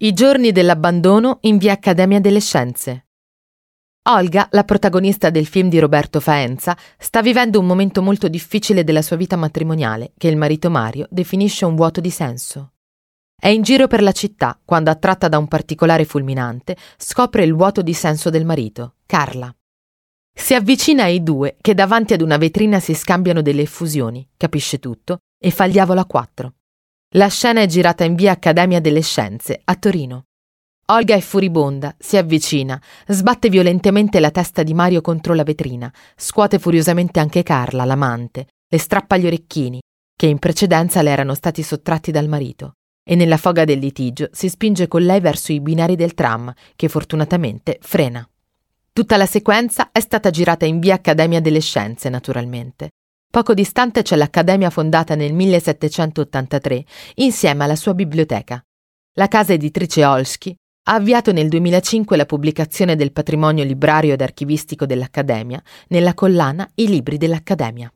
I giorni dell'abbandono in via Accademia delle Scienze. Olga, la protagonista del film di Roberto Faenza, sta vivendo un momento molto difficile della sua vita matrimoniale, che il marito Mario definisce un vuoto di senso. È in giro per la città quando, attratta da un particolare fulminante, scopre il vuoto di senso del marito, Carla. Si avvicina ai due che davanti ad una vetrina si scambiano delle effusioni, capisce tutto e fa il diavolo a quattro. La scena è girata in via Accademia delle Scienze, a Torino. Olga è furibonda, si avvicina, sbatte violentemente la testa di Mario contro la vetrina, scuote furiosamente anche Carla, l'amante, le strappa gli orecchini, che in precedenza le erano stati sottratti dal marito, e nella foga del litigio si spinge con lei verso i binari del tram, che fortunatamente frena. Tutta la sequenza è stata girata in via Accademia delle Scienze, naturalmente. Poco distante c'è l'Accademia fondata nel 1783 insieme alla sua biblioteca. La casa editrice Olsky ha avviato nel 2005 la pubblicazione del patrimonio librario ed archivistico dell'Accademia nella collana I libri dell'Accademia.